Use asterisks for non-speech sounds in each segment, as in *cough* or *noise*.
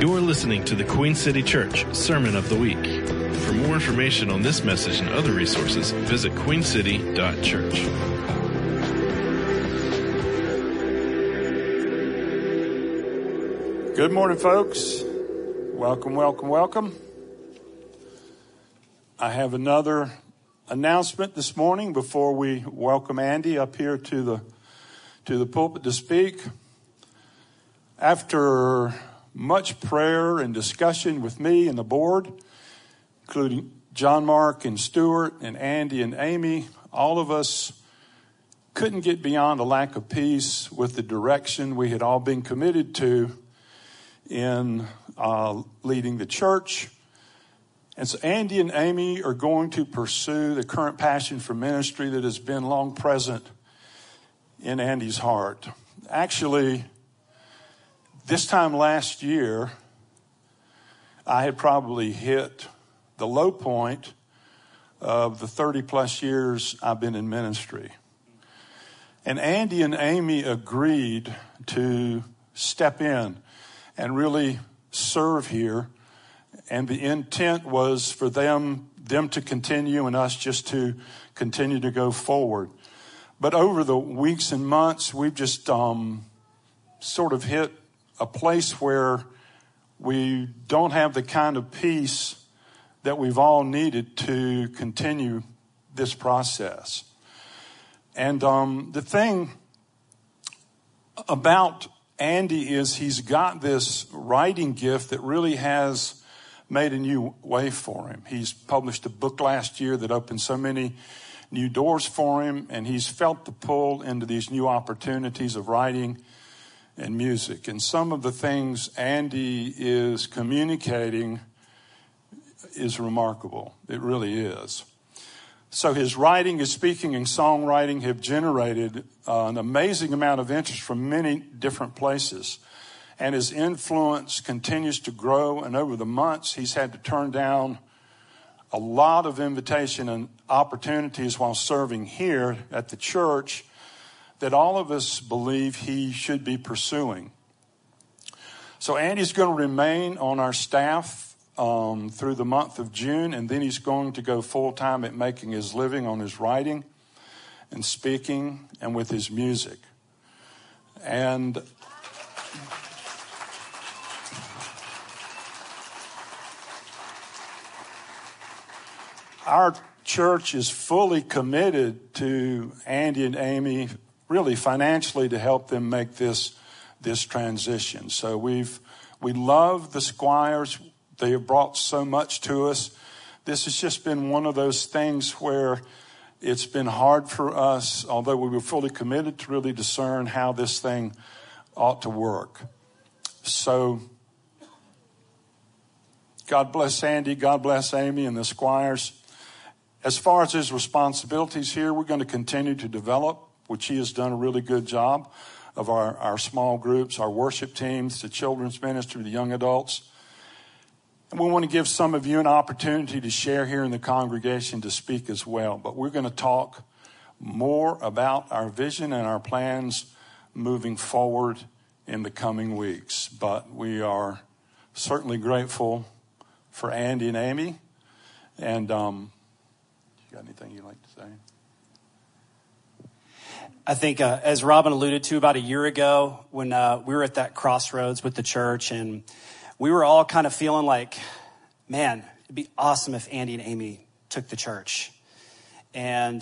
You're listening to the Queen City Church Sermon of the Week. For more information on this message and other resources, visit queencity.church. Good morning, folks. Welcome, welcome, welcome. I have another announcement this morning before we welcome Andy up here to the to the pulpit to speak. After much prayer and discussion with me and the board, including John Mark and Stuart and Andy and Amy, all of us couldn't get beyond a lack of peace with the direction we had all been committed to in uh, leading the church. And so Andy and Amy are going to pursue the current passion for ministry that has been long present in Andy's heart. Actually, this time last year, I had probably hit the low point of the 30 plus years I've been in ministry. And Andy and Amy agreed to step in and really serve here. And the intent was for them, them to continue and us just to continue to go forward. But over the weeks and months, we've just um, sort of hit a place where we don't have the kind of peace that we've all needed to continue this process. And um, the thing about Andy is he's got this writing gift that really has made a new way for him. He's published a book last year that opened so many new doors for him, and he's felt the pull into these new opportunities of writing and music. And some of the things Andy is communicating is remarkable. It really is. So his writing, his speaking, and songwriting have generated uh, an amazing amount of interest from many different places. And his influence continues to grow. And over the months, he's had to turn down a lot of invitation and opportunities while serving here at the church that all of us believe he should be pursuing. So Andy's going to remain on our staff um, through the month of June, and then he's going to go full time at making his living on his writing and speaking and with his music. And our church is fully committed to Andy and Amy, really financially, to help them make this this transition. So we've we love the Squires. They have brought so much to us. This has just been one of those things where it's been hard for us, although we were fully committed to really discern how this thing ought to work. So, God bless Andy, God bless Amy and the Squires. As far as his responsibilities here, we're going to continue to develop, which he has done a really good job of our, our small groups, our worship teams, the children's ministry, the young adults. And we want to give some of you an opportunity to share here in the congregation to speak as well. But we're going to talk more about our vision and our plans moving forward in the coming weeks. But we are certainly grateful for Andy and Amy. And um, you got anything you'd like to say? I think, uh, as Robin alluded to about a year ago, when uh, we were at that crossroads with the church and we were all kind of feeling like, man, it'd be awesome if Andy and Amy took the church. And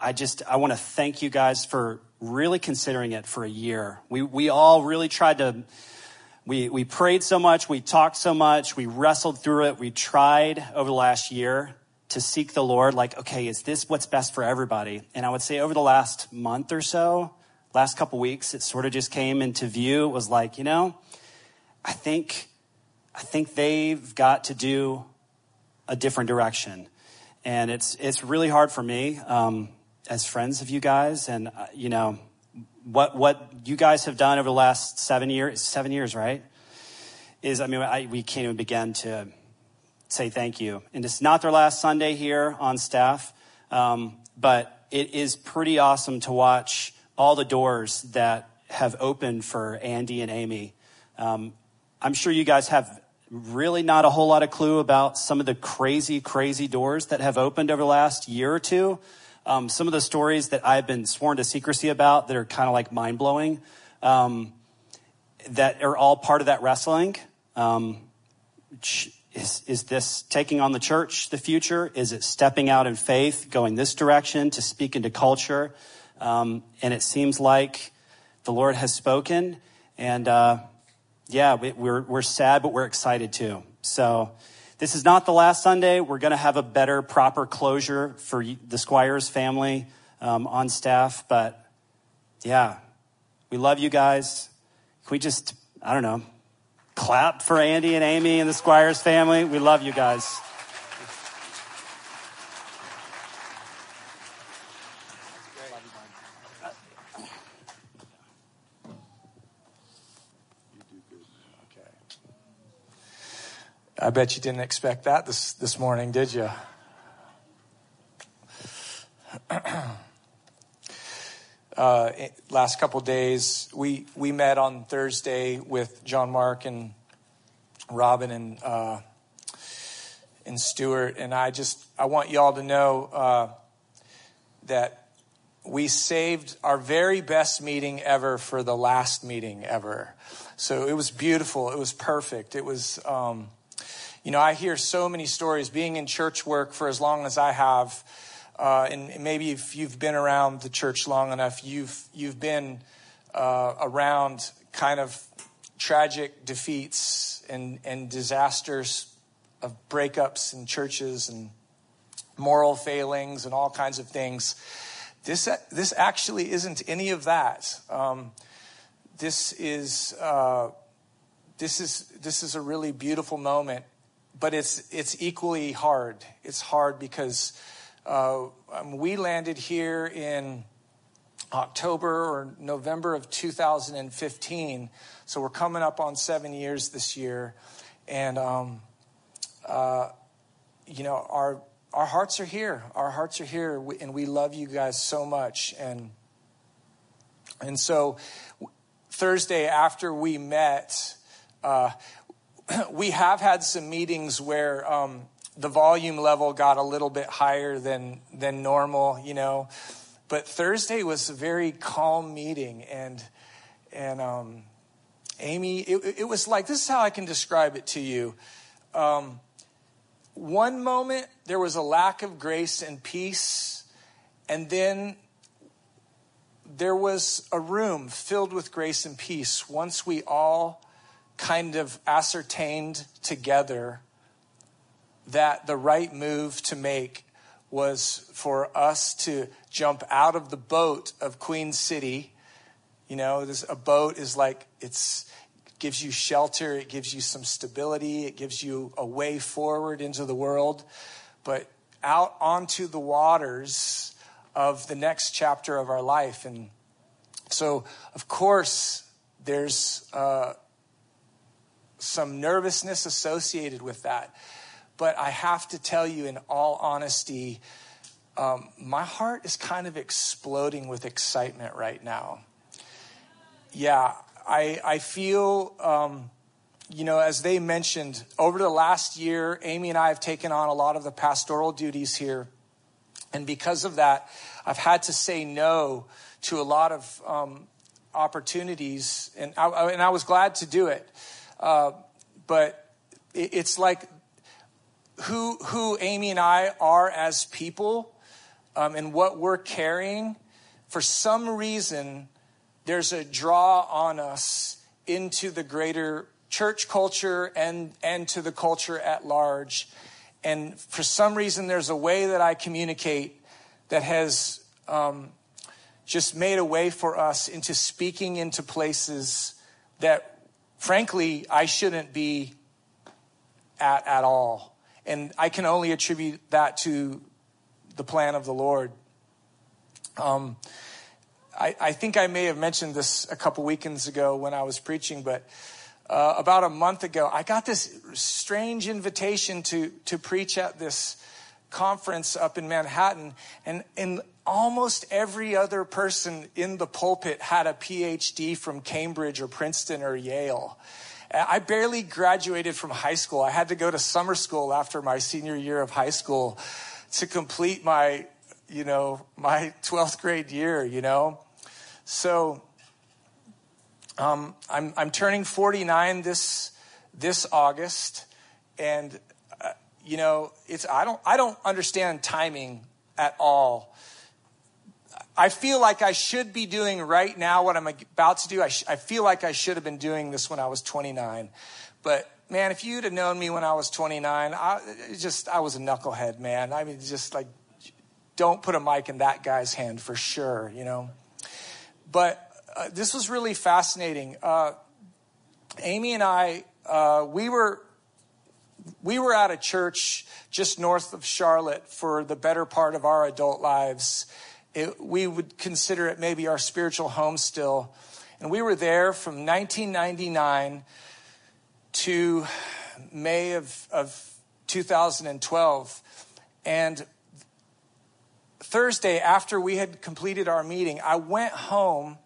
I just, I want to thank you guys for really considering it for a year. We, we all really tried to, we, we prayed so much, we talked so much, we wrestled through it, we tried over the last year to seek the Lord, like, okay, is this what's best for everybody? And I would say over the last month or so, last couple weeks, it sort of just came into view. It was like, you know, I think, I think they've got to do a different direction. And it's, it's really hard for me, um, as friends of you guys. And, uh, you know, what, what you guys have done over the last seven years, seven years, right? Is, I mean, I, we can't even begin to say thank you. And it's not their last Sunday here on staff, um, but it is pretty awesome to watch all the doors that have opened for Andy and Amy. Um, I'm sure you guys have really not a whole lot of clue about some of the crazy, crazy doors that have opened over the last year or two. Um, some of the stories that I've been sworn to secrecy about that are kind of like mind blowing, um, that are all part of that wrestling. Um, is, is this taking on the church the future? Is it stepping out in faith, going this direction to speak into culture? Um, and it seems like the Lord has spoken. And uh, yeah, we, we're, we're sad, but we're excited too. So this is not the last Sunday. We're going to have a better, proper closure for the Squires family um, on staff. But yeah, we love you guys. Can we just, I don't know, clap for Andy and Amy and the Squires family? We love you guys. I bet you didn't expect that this, this morning, did you? *clears throat* uh, last couple days, we, we met on Thursday with John Mark and Robin and, uh, and Stuart. And I just, I want y'all to know uh, that we saved our very best meeting ever for the last meeting ever. So it was beautiful. It was perfect. It was, um, you know, I hear so many stories being in church work for as long as I have. Uh, and maybe if you've been around the church long enough, you've, you've been uh, around kind of tragic defeats and, and disasters of breakups in churches and moral failings and all kinds of things. This, this actually isn't any of that. Um, this is, uh, this is, this is a really beautiful moment but it's it's equally hard. It's hard because um, we landed here in October or November of 2015, so we're coming up on seven years this year, and um, uh, you know our our hearts are here. Our hearts are here, and we love you guys so much, and and so Thursday after we met. Uh, *clears throat* we have had some meetings where um, the volume level got a little bit higher than than normal, you know. But Thursday was a very calm meeting, and and um, Amy, it, it, was like this is how I can describe it to you. Um, one moment there was a lack of grace and peace, and then there was a room filled with grace and peace once we all kind of ascertained together that the right move to make was for us to jump out of the boat of Queen City. You know, this, a boat is like it's gives you shelter, it gives you some stability, it gives you a way forward into the world, but out onto the waters of the next chapter of our life. And so, of course, there's uh, some nervousness associated with that. But I have to tell you, in all honesty, um, my heart is kind of exploding with excitement right now. Yeah, I, I feel, um, you know, as they mentioned, over the last year, Amy and I have taken on a lot of the pastoral duties here. And because of that, I've had to say no to a lot of um, opportunities. And I, and I was glad to do it. Uh, but it, it's like who, who Amy and I are as people um, and what we're carrying. For some reason, there's a draw on us into the greater church culture and, and to the culture at large. And for some reason, there's a way that I communicate that has um, just made a way for us into speaking into places that frankly, I shouldn't be at at all. And I can only attribute that to the plan of the Lord. Um, I, I, think I may have mentioned this a couple weekends ago when I was preaching, but uh, about a month ago, I got this strange invitation to to preach at this conference up in Manhattan, and and almost every other person in the pulpit had a PhD from Cambridge or Princeton or Yale. I barely graduated from high school. I had to go to summer school after my senior year of high school to complete my, you know, my *laughs* 12th grade year, you know. So um, I'm, I'm turning 49 this, this August. And, uh, you know, it's, I don't, I don't understand timing at all. I feel like I should be doing right now what I'm about to do. I, sh- I feel like I should have been doing this when I was 29. But man, if you'd have known me when I was 29, I just, I was a knucklehead, man. I mean, just like, don't put a mic in that guy's hand for sure, you know. But uh, this was really fascinating. Uh, Amy and I, uh, we were we were at a church just north of Charlotte for the better part of our adult lives. It, we would consider it maybe our spiritual home still. And we were there from 1999 to May of, of 2012. And Thursday, after we had completed our meeting, I went home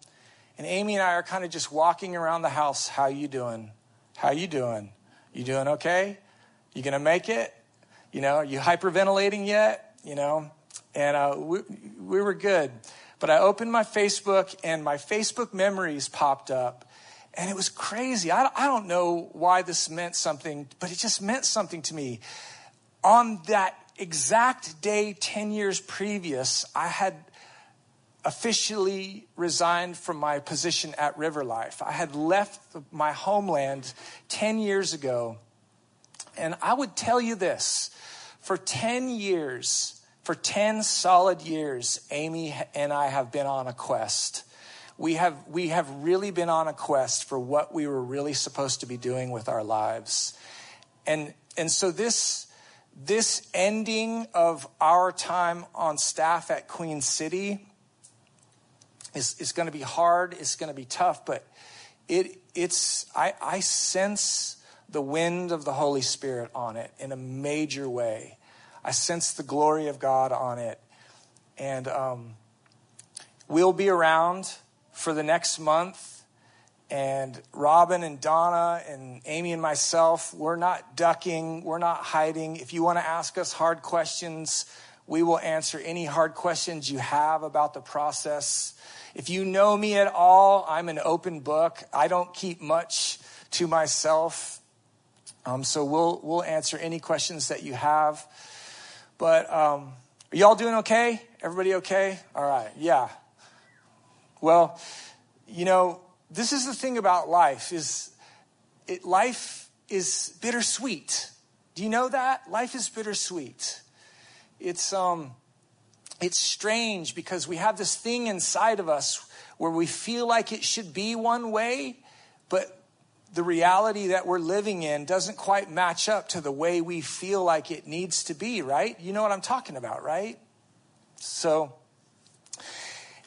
and Amy and I are kind of just walking around the house. How you doing? How you doing? You doing okay? You gonna make it? You know, are you hyperventilating yet? You know, and uh, we, we were good. But I opened my Facebook and my Facebook memories popped up. And it was crazy. I, I don't know why this meant something, but it just meant something to me. On that exact day, 10 years previous, I had officially resigned from my position at River Life. I had left my homeland 10 years ago. And I would tell you this for 10 years, for 10 solid years, Amy and I have been on a quest. We have, we have really been on a quest for what we were really supposed to be doing with our lives. And, and so this, this ending of our time on staff at Queen City, is, is going to be hard. It's going to be tough, but it, it's, I, I sense the wind of the Holy Spirit on it in a major way. I sense the glory of God on it. And um, we'll be around for the next month. And Robin and Donna and Amy and myself, we're not ducking, we're not hiding. If you want to ask us hard questions, we will answer any hard questions you have about the process. If you know me at all, I'm an open book. I don't keep much to myself. Um, so we'll, we'll answer any questions that you have. But um, are y'all doing okay? Everybody okay? All right. Yeah. Well, you know, this is the thing about life is it, life is bittersweet. Do you know that? Life is bittersweet. It's um it's strange because we have this thing inside of us where we feel like it should be one way, but the reality that we're living in doesn't quite match up to the way we feel like it needs to be, right? You know what I'm talking about, right? So,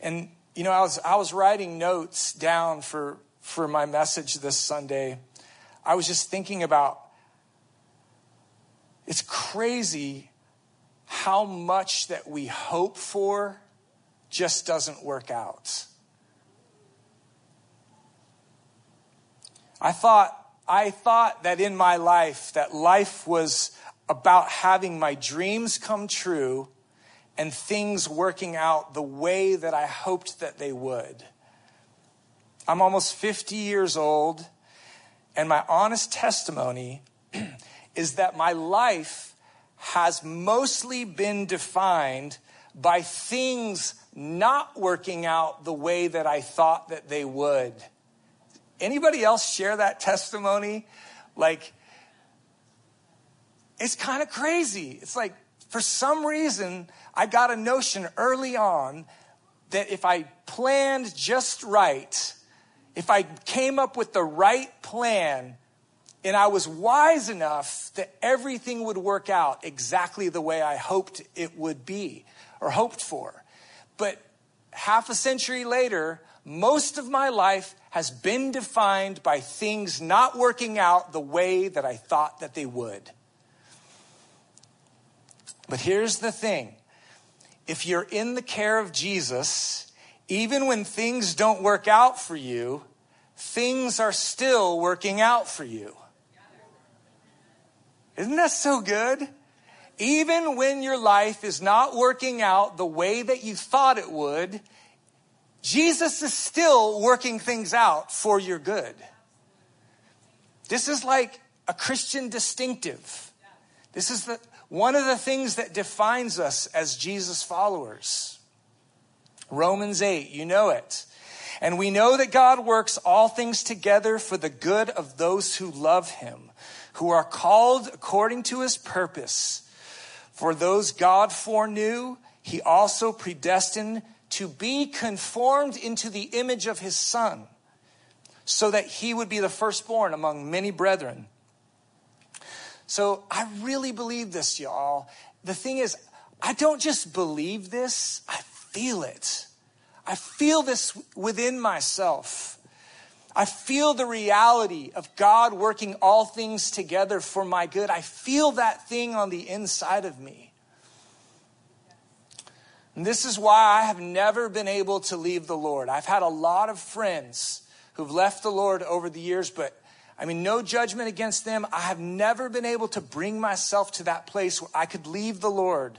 and you know, I was I was writing notes down for for my message this Sunday. I was just thinking about it's crazy how much that we hope for just doesn't work out. I thought, I thought that in my life, that life was about having my dreams come true and things working out the way that I hoped that they would. I'm almost 50 years old, and my honest testimony *clears throat* is that my life has mostly been defined by things not working out the way that I thought that they would. Anybody else share that testimony? Like, it's kind of crazy. It's like, for some reason, I got a notion early on that if I planned just right, if I came up with the right plan, and I was wise enough that everything would work out exactly the way I hoped it would be or hoped for. But half a century later, most of my life has been defined by things not working out the way that I thought that they would. But here's the thing if you're in the care of Jesus, even when things don't work out for you, things are still working out for you. Isn't that so good? Even when your life is not working out the way that you thought it would, Jesus is still working things out for your good. This is like a Christian distinctive. This is the, one of the things that defines us as Jesus followers. Romans 8, you know it. And we know that God works all things together for the good of those who love him, who are called according to his purpose. For those God foreknew, he also predestined to be conformed into the image of his son, so that he would be the firstborn among many brethren. So I really believe this, y'all. The thing is, I don't just believe this, I feel it. I feel this within myself. I feel the reality of God working all things together for my good. I feel that thing on the inside of me. And this is why I have never been able to leave the Lord. I've had a lot of friends who've left the Lord over the years, but I mean, no judgment against them. I have never been able to bring myself to that place where I could leave the Lord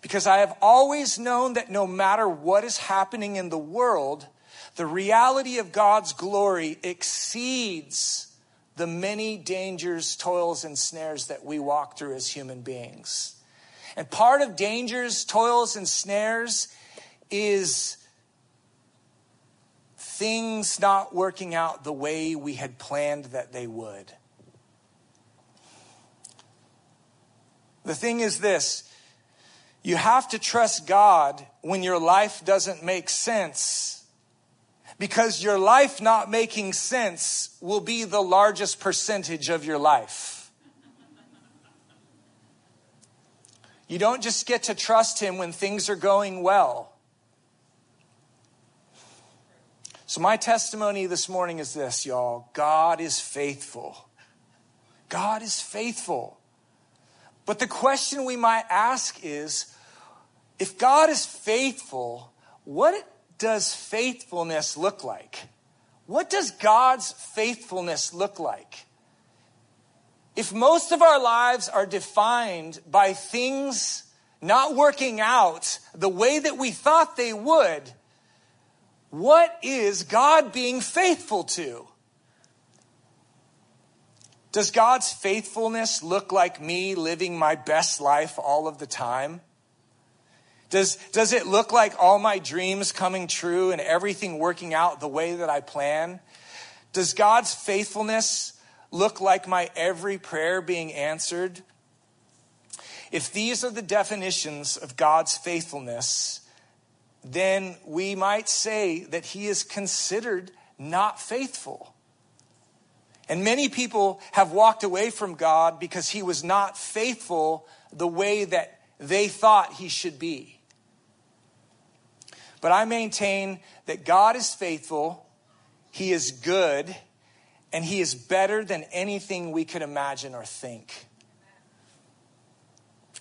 because I have always known that no matter what is happening in the world, the reality of God's glory exceeds the many dangers, toils, and snares that we walk through as human beings. And part of dangers, toils, and snares is things not working out the way we had planned that they would. The thing is this you have to trust God when your life doesn't make sense because your life not making sense will be the largest percentage of your life. You don't just get to trust Him when things are going well. So, my testimony this morning is this, y'all God is faithful. God is faithful. But the question we might ask is if God is faithful, what does faithfulness look like? What does God's faithfulness look like? If most of our lives are defined by things not working out the way that we thought they would, what is God being faithful to? Does God's faithfulness look like me living my best life all of the time? Does, does it look like all my dreams coming true and everything working out the way that I plan? Does God's faithfulness look like my every prayer being answered? If these are the definitions of God's faithfulness, then we might say that he is considered not faithful. And many people have walked away from God because he was not faithful the way that they thought he should be. But I maintain that God is faithful, he is good, and He is better than anything we could imagine or think.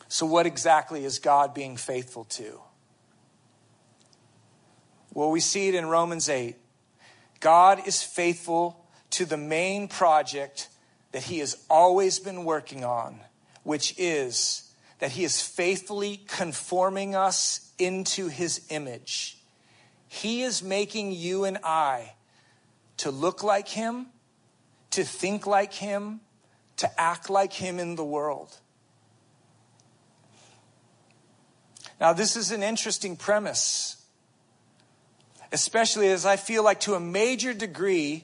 So, what exactly is God being faithful to? Well, we see it in Romans 8. God is faithful to the main project that He has always been working on, which is that He is faithfully conforming us into His image. He is making you and I to look like Him to think like him, to act like him in the world. Now, this is an interesting premise, especially as I feel like to a major degree,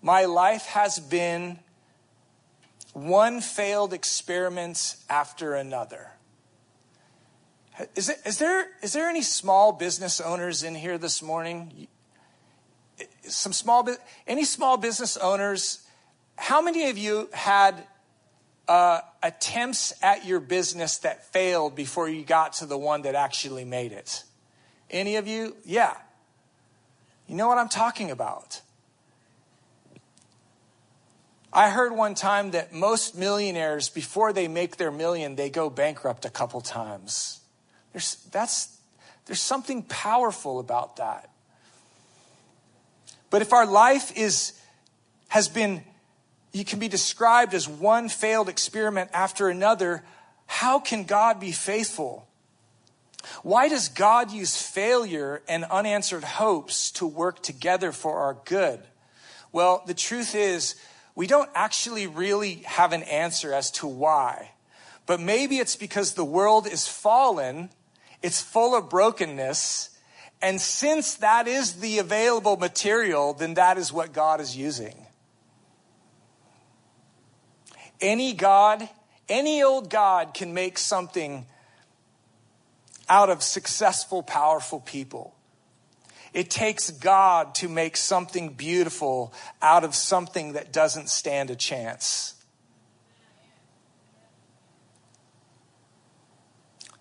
my life has been one failed experiment after another. Is, it, is, there, is there any small business owners in here this morning? Some small, any small business owners how many of you had uh, attempts at your business that failed before you got to the one that actually made it? Any of you? Yeah. You know what I'm talking about. I heard one time that most millionaires, before they make their million, they go bankrupt a couple times. There's, that's, there's something powerful about that. But if our life is has been, you can be described as one failed experiment after another. How can God be faithful? Why does God use failure and unanswered hopes to work together for our good? Well, the truth is, we don't actually really have an answer as to why. But maybe it's because the world is fallen, it's full of brokenness, and since that is the available material, then that is what God is using. Any God, any old God can make something out of successful, powerful people. It takes God to make something beautiful out of something that doesn't stand a chance.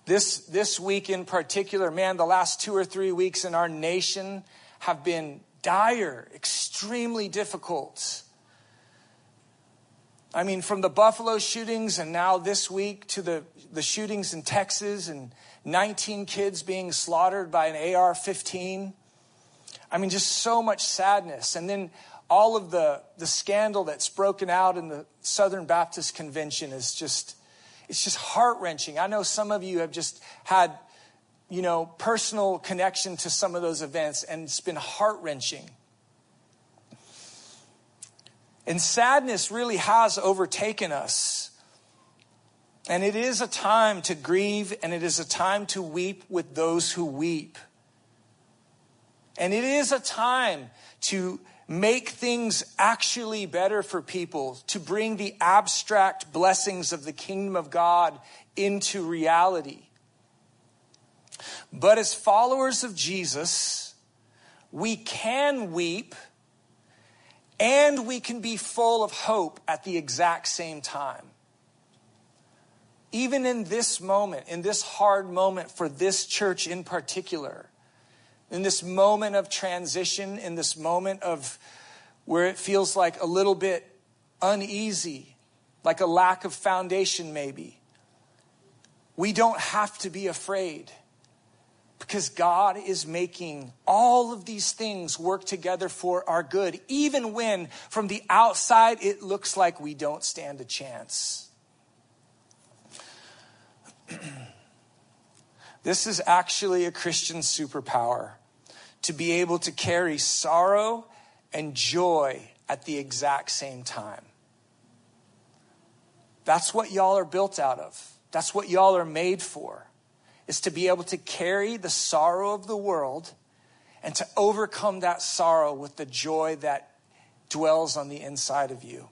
This, this week in particular, man, the last two or three weeks in our nation have been dire, extremely difficult. I mean, from the Buffalo shootings and now this week to the, the shootings in Texas and 19 kids being slaughtered by an AR 15. I mean, just so much sadness. And then all of the, the scandal that's broken out in the Southern Baptist Convention is just, it's just heart wrenching. I know some of you have just had, you know, personal connection to some of those events, and it's been heart wrenching. And sadness really has overtaken us. And it is a time to grieve and it is a time to weep with those who weep. And it is a time to make things actually better for people, to bring the abstract blessings of the kingdom of God into reality. But as followers of Jesus, we can weep and we can be full of hope at the exact same time. Even in this moment, in this hard moment for this church in particular, in this moment of transition, in this moment of where it feels like a little bit uneasy, like a lack of foundation, maybe, we don't have to be afraid because God is making all of these things work together for our good, even when from the outside it looks like we don't stand a chance. *clears throat* this is actually a Christian superpower to be able to carry sorrow and joy at the exact same time. That's what y'all are built out of. That's what y'all are made for is to be able to carry the sorrow of the world and to overcome that sorrow with the joy that dwells on the inside of you.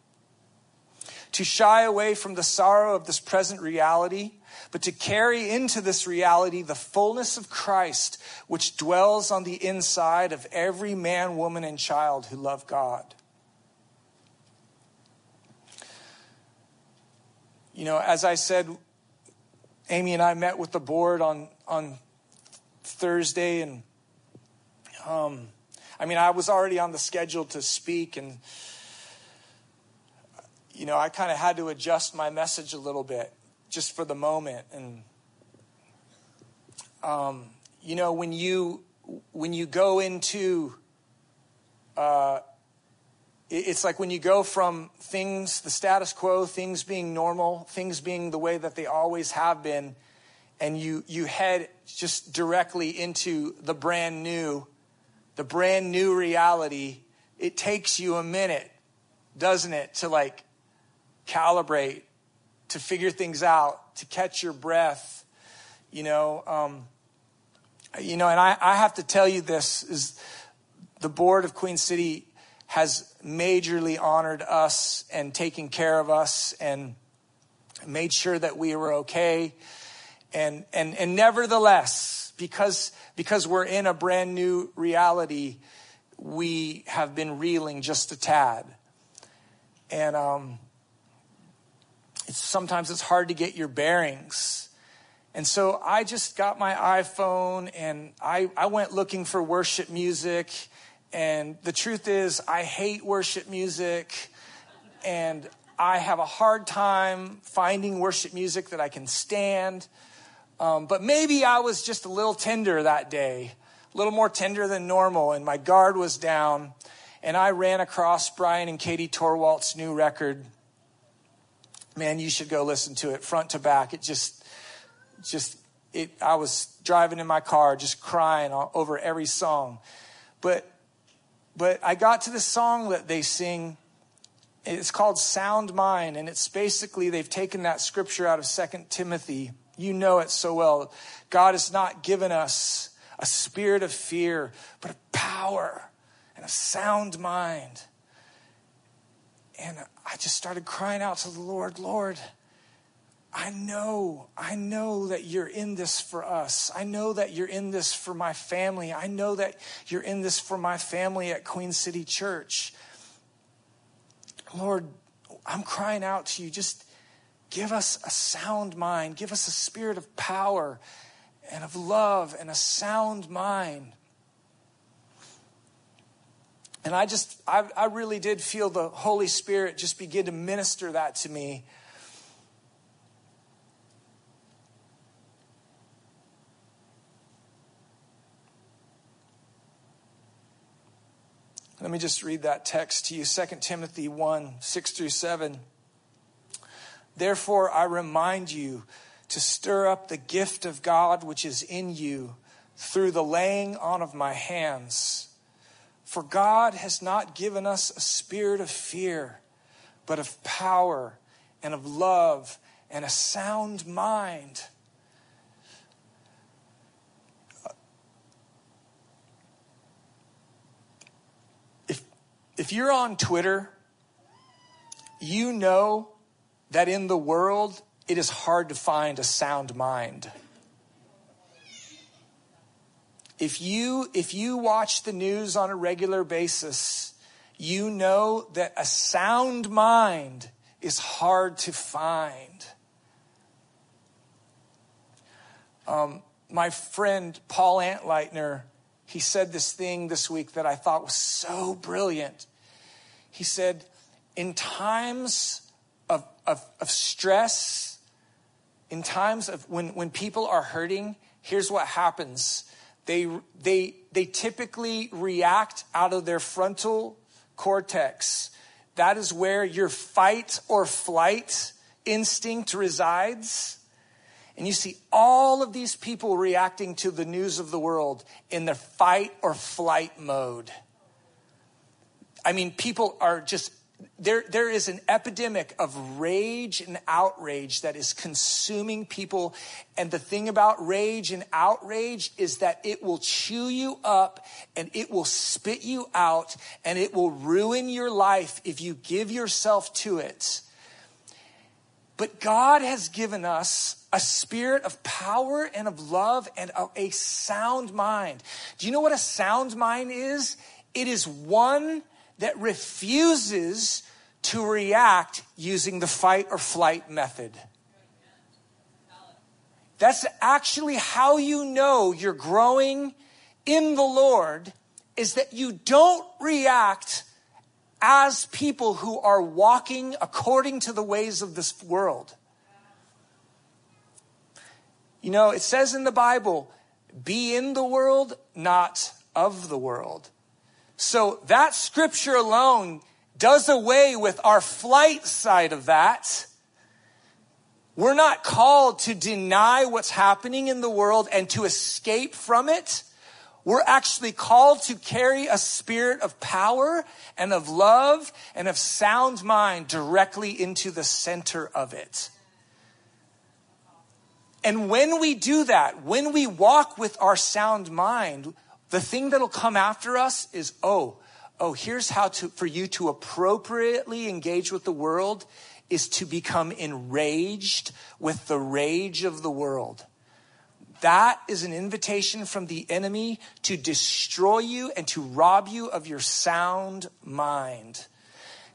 To shy away from the sorrow of this present reality, but to carry into this reality the fullness of Christ, which dwells on the inside of every man, woman, and child who love God. You know, as I said Amy and I met with the board on on Thursday, and um, I mean, I was already on the schedule to speak, and you know, I kind of had to adjust my message a little bit just for the moment, and um, you know, when you when you go into uh, it's like when you go from things, the status quo, things being normal, things being the way that they always have been, and you, you head just directly into the brand new, the brand new reality, it takes you a minute, doesn't it, to like calibrate, to figure things out, to catch your breath, you know. Um, you know, and I, I have to tell you this is the board of Queen City has majorly honored us and taken care of us and made sure that we were okay. And, and, and nevertheless, because, because we're in a brand new reality, we have been reeling just a tad. And um, it's, sometimes it's hard to get your bearings. And so I just got my iPhone and I, I went looking for worship music and the truth is, I hate worship music and I have a hard time finding worship music that I can stand. Um, but maybe I was just a little tender that day, a little more tender than normal, and my guard was down. and I ran across Brian and Katie Torwalt's new record. Man, you should go listen to it front to back. It just, just, it, I was driving in my car just crying over every song. But, but I got to the song that they sing. It's called Sound Mind, and it's basically they've taken that scripture out of Second Timothy. You know it so well. God has not given us a spirit of fear, but of power and a sound mind. And I just started crying out to the Lord, Lord, I know, I know that you're in this for us. I know that you're in this for my family. I know that you're in this for my family at Queen City Church. Lord, I'm crying out to you. Just give us a sound mind, give us a spirit of power and of love and a sound mind. And I just, I, I really did feel the Holy Spirit just begin to minister that to me. Let me just read that text to you 2 Timothy 1 6 through 7. Therefore, I remind you to stir up the gift of God which is in you through the laying on of my hands. For God has not given us a spirit of fear, but of power and of love and a sound mind. If, you're on Twitter, you know that in the world it is hard to find a sound mind. If you, if you watch the news on a regular basis, you know that a sound mind is hard to find. Um, my friend Paul Antleitner, he said this thing this week that I thought was so brilliant. He said, in times of, of, of stress, in times of when, when people are hurting, here's what happens they, they, they typically react out of their frontal cortex. That is where your fight or flight instinct resides. And you see all of these people reacting to the news of the world in their fight or flight mode. I mean, people are just there, there is an epidemic of rage and outrage that is consuming people. And the thing about rage and outrage is that it will chew you up and it will spit you out and it will ruin your life if you give yourself to it. But God has given us a spirit of power and of love and a sound mind. Do you know what a sound mind is? It is one that refuses to react using the fight or flight method. That's actually how you know you're growing in the Lord is that you don't react as people who are walking according to the ways of this world. You know, it says in the Bible, be in the world, not of the world. So that scripture alone does away with our flight side of that. We're not called to deny what's happening in the world and to escape from it. We're actually called to carry a spirit of power and of love and of sound mind directly into the center of it. And when we do that, when we walk with our sound mind, the thing that'll come after us is, oh, oh, here's how to, for you to appropriately engage with the world is to become enraged with the rage of the world. That is an invitation from the enemy to destroy you and to rob you of your sound mind.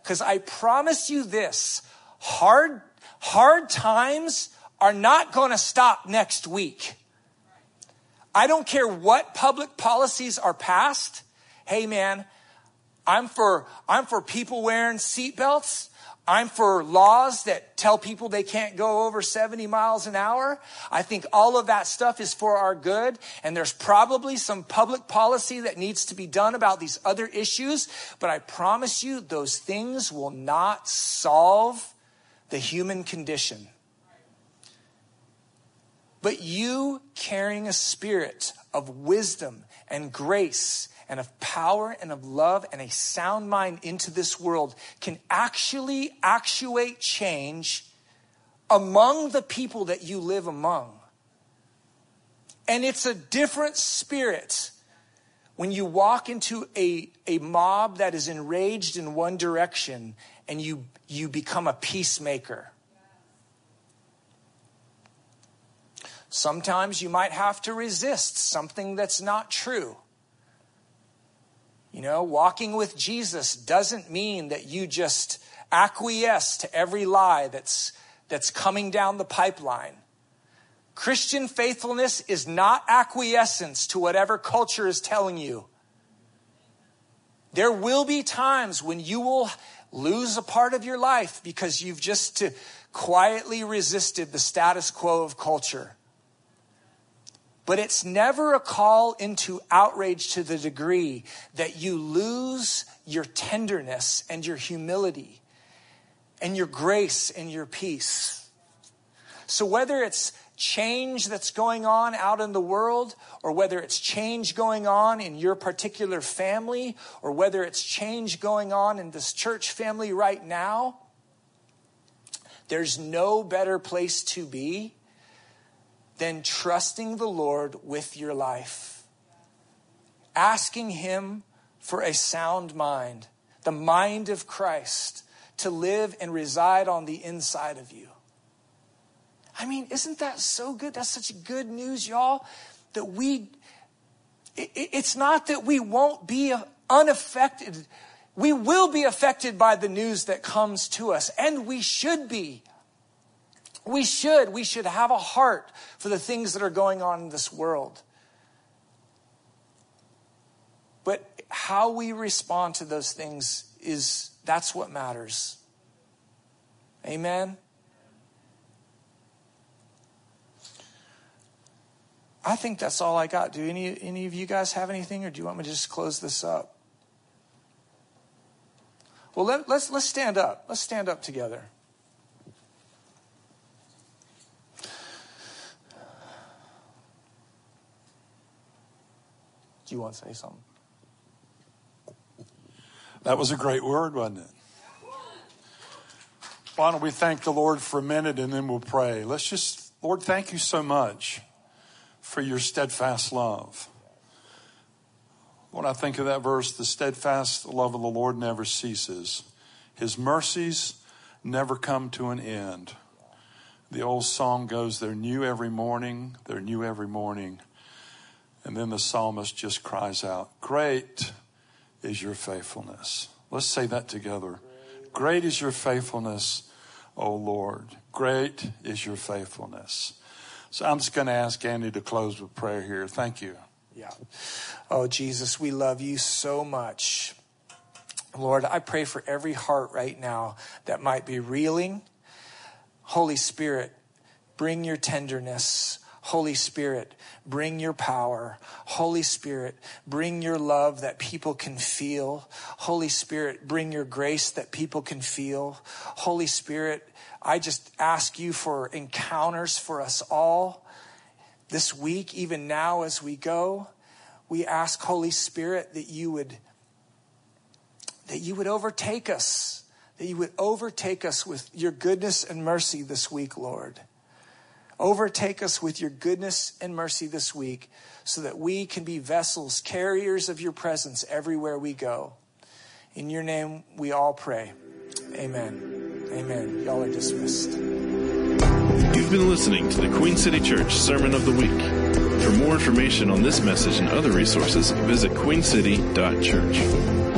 Because I promise you this hard, hard times are not going to stop next week. I don't care what public policies are passed. Hey man, I'm for, I'm for people wearing seatbelts. I'm for laws that tell people they can't go over 70 miles an hour. I think all of that stuff is for our good. And there's probably some public policy that needs to be done about these other issues. But I promise you, those things will not solve the human condition. But you carrying a spirit of wisdom and grace and of power and of love and a sound mind into this world can actually actuate change among the people that you live among. And it's a different spirit when you walk into a, a mob that is enraged in one direction and you, you become a peacemaker. Sometimes you might have to resist something that's not true. You know, walking with Jesus doesn't mean that you just acquiesce to every lie that's, that's coming down the pipeline. Christian faithfulness is not acquiescence to whatever culture is telling you. There will be times when you will lose a part of your life because you've just to quietly resisted the status quo of culture. But it's never a call into outrage to the degree that you lose your tenderness and your humility and your grace and your peace. So whether it's change that's going on out in the world, or whether it's change going on in your particular family, or whether it's change going on in this church family right now, there's no better place to be than trusting the Lord with your life. Asking Him for a sound mind, the mind of Christ, to live and reside on the inside of you. I mean, isn't that so good? That's such good news, y'all, that we, it's not that we won't be unaffected. We will be affected by the news that comes to us, and we should be. We should. We should have a heart for the things that are going on in this world. But how we respond to those things is that's what matters. Amen. I think that's all I got. Do any any of you guys have anything or do you want me to just close this up? Well, let, let's let's stand up. Let's stand up together. Do you want to say something? That was a great word, wasn't it? Why don't we thank the Lord for a minute and then we'll pray? Let's just, Lord, thank you so much for your steadfast love. When I think of that verse, the steadfast love of the Lord never ceases, His mercies never come to an end. The old song goes, They're new every morning, they're new every morning. And then the psalmist just cries out, Great is your faithfulness. Let's say that together. Great is your faithfulness, O Lord. Great is your faithfulness. So I'm just going to ask Andy to close with prayer here. Thank you. Yeah. Oh, Jesus, we love you so much. Lord, I pray for every heart right now that might be reeling. Holy Spirit, bring your tenderness. Holy Spirit, bring your power. Holy Spirit, bring your love that people can feel. Holy Spirit, bring your grace that people can feel. Holy Spirit, I just ask you for encounters for us all this week, even now as we go. We ask, Holy Spirit, that you would that you would overtake us, that you would overtake us with your goodness and mercy this week, Lord. Overtake us with your goodness and mercy this week so that we can be vessels, carriers of your presence everywhere we go. In your name, we all pray. Amen. Amen. Y'all are dismissed. You've been listening to the Queen City Church Sermon of the Week. For more information on this message and other resources, visit queencity.church.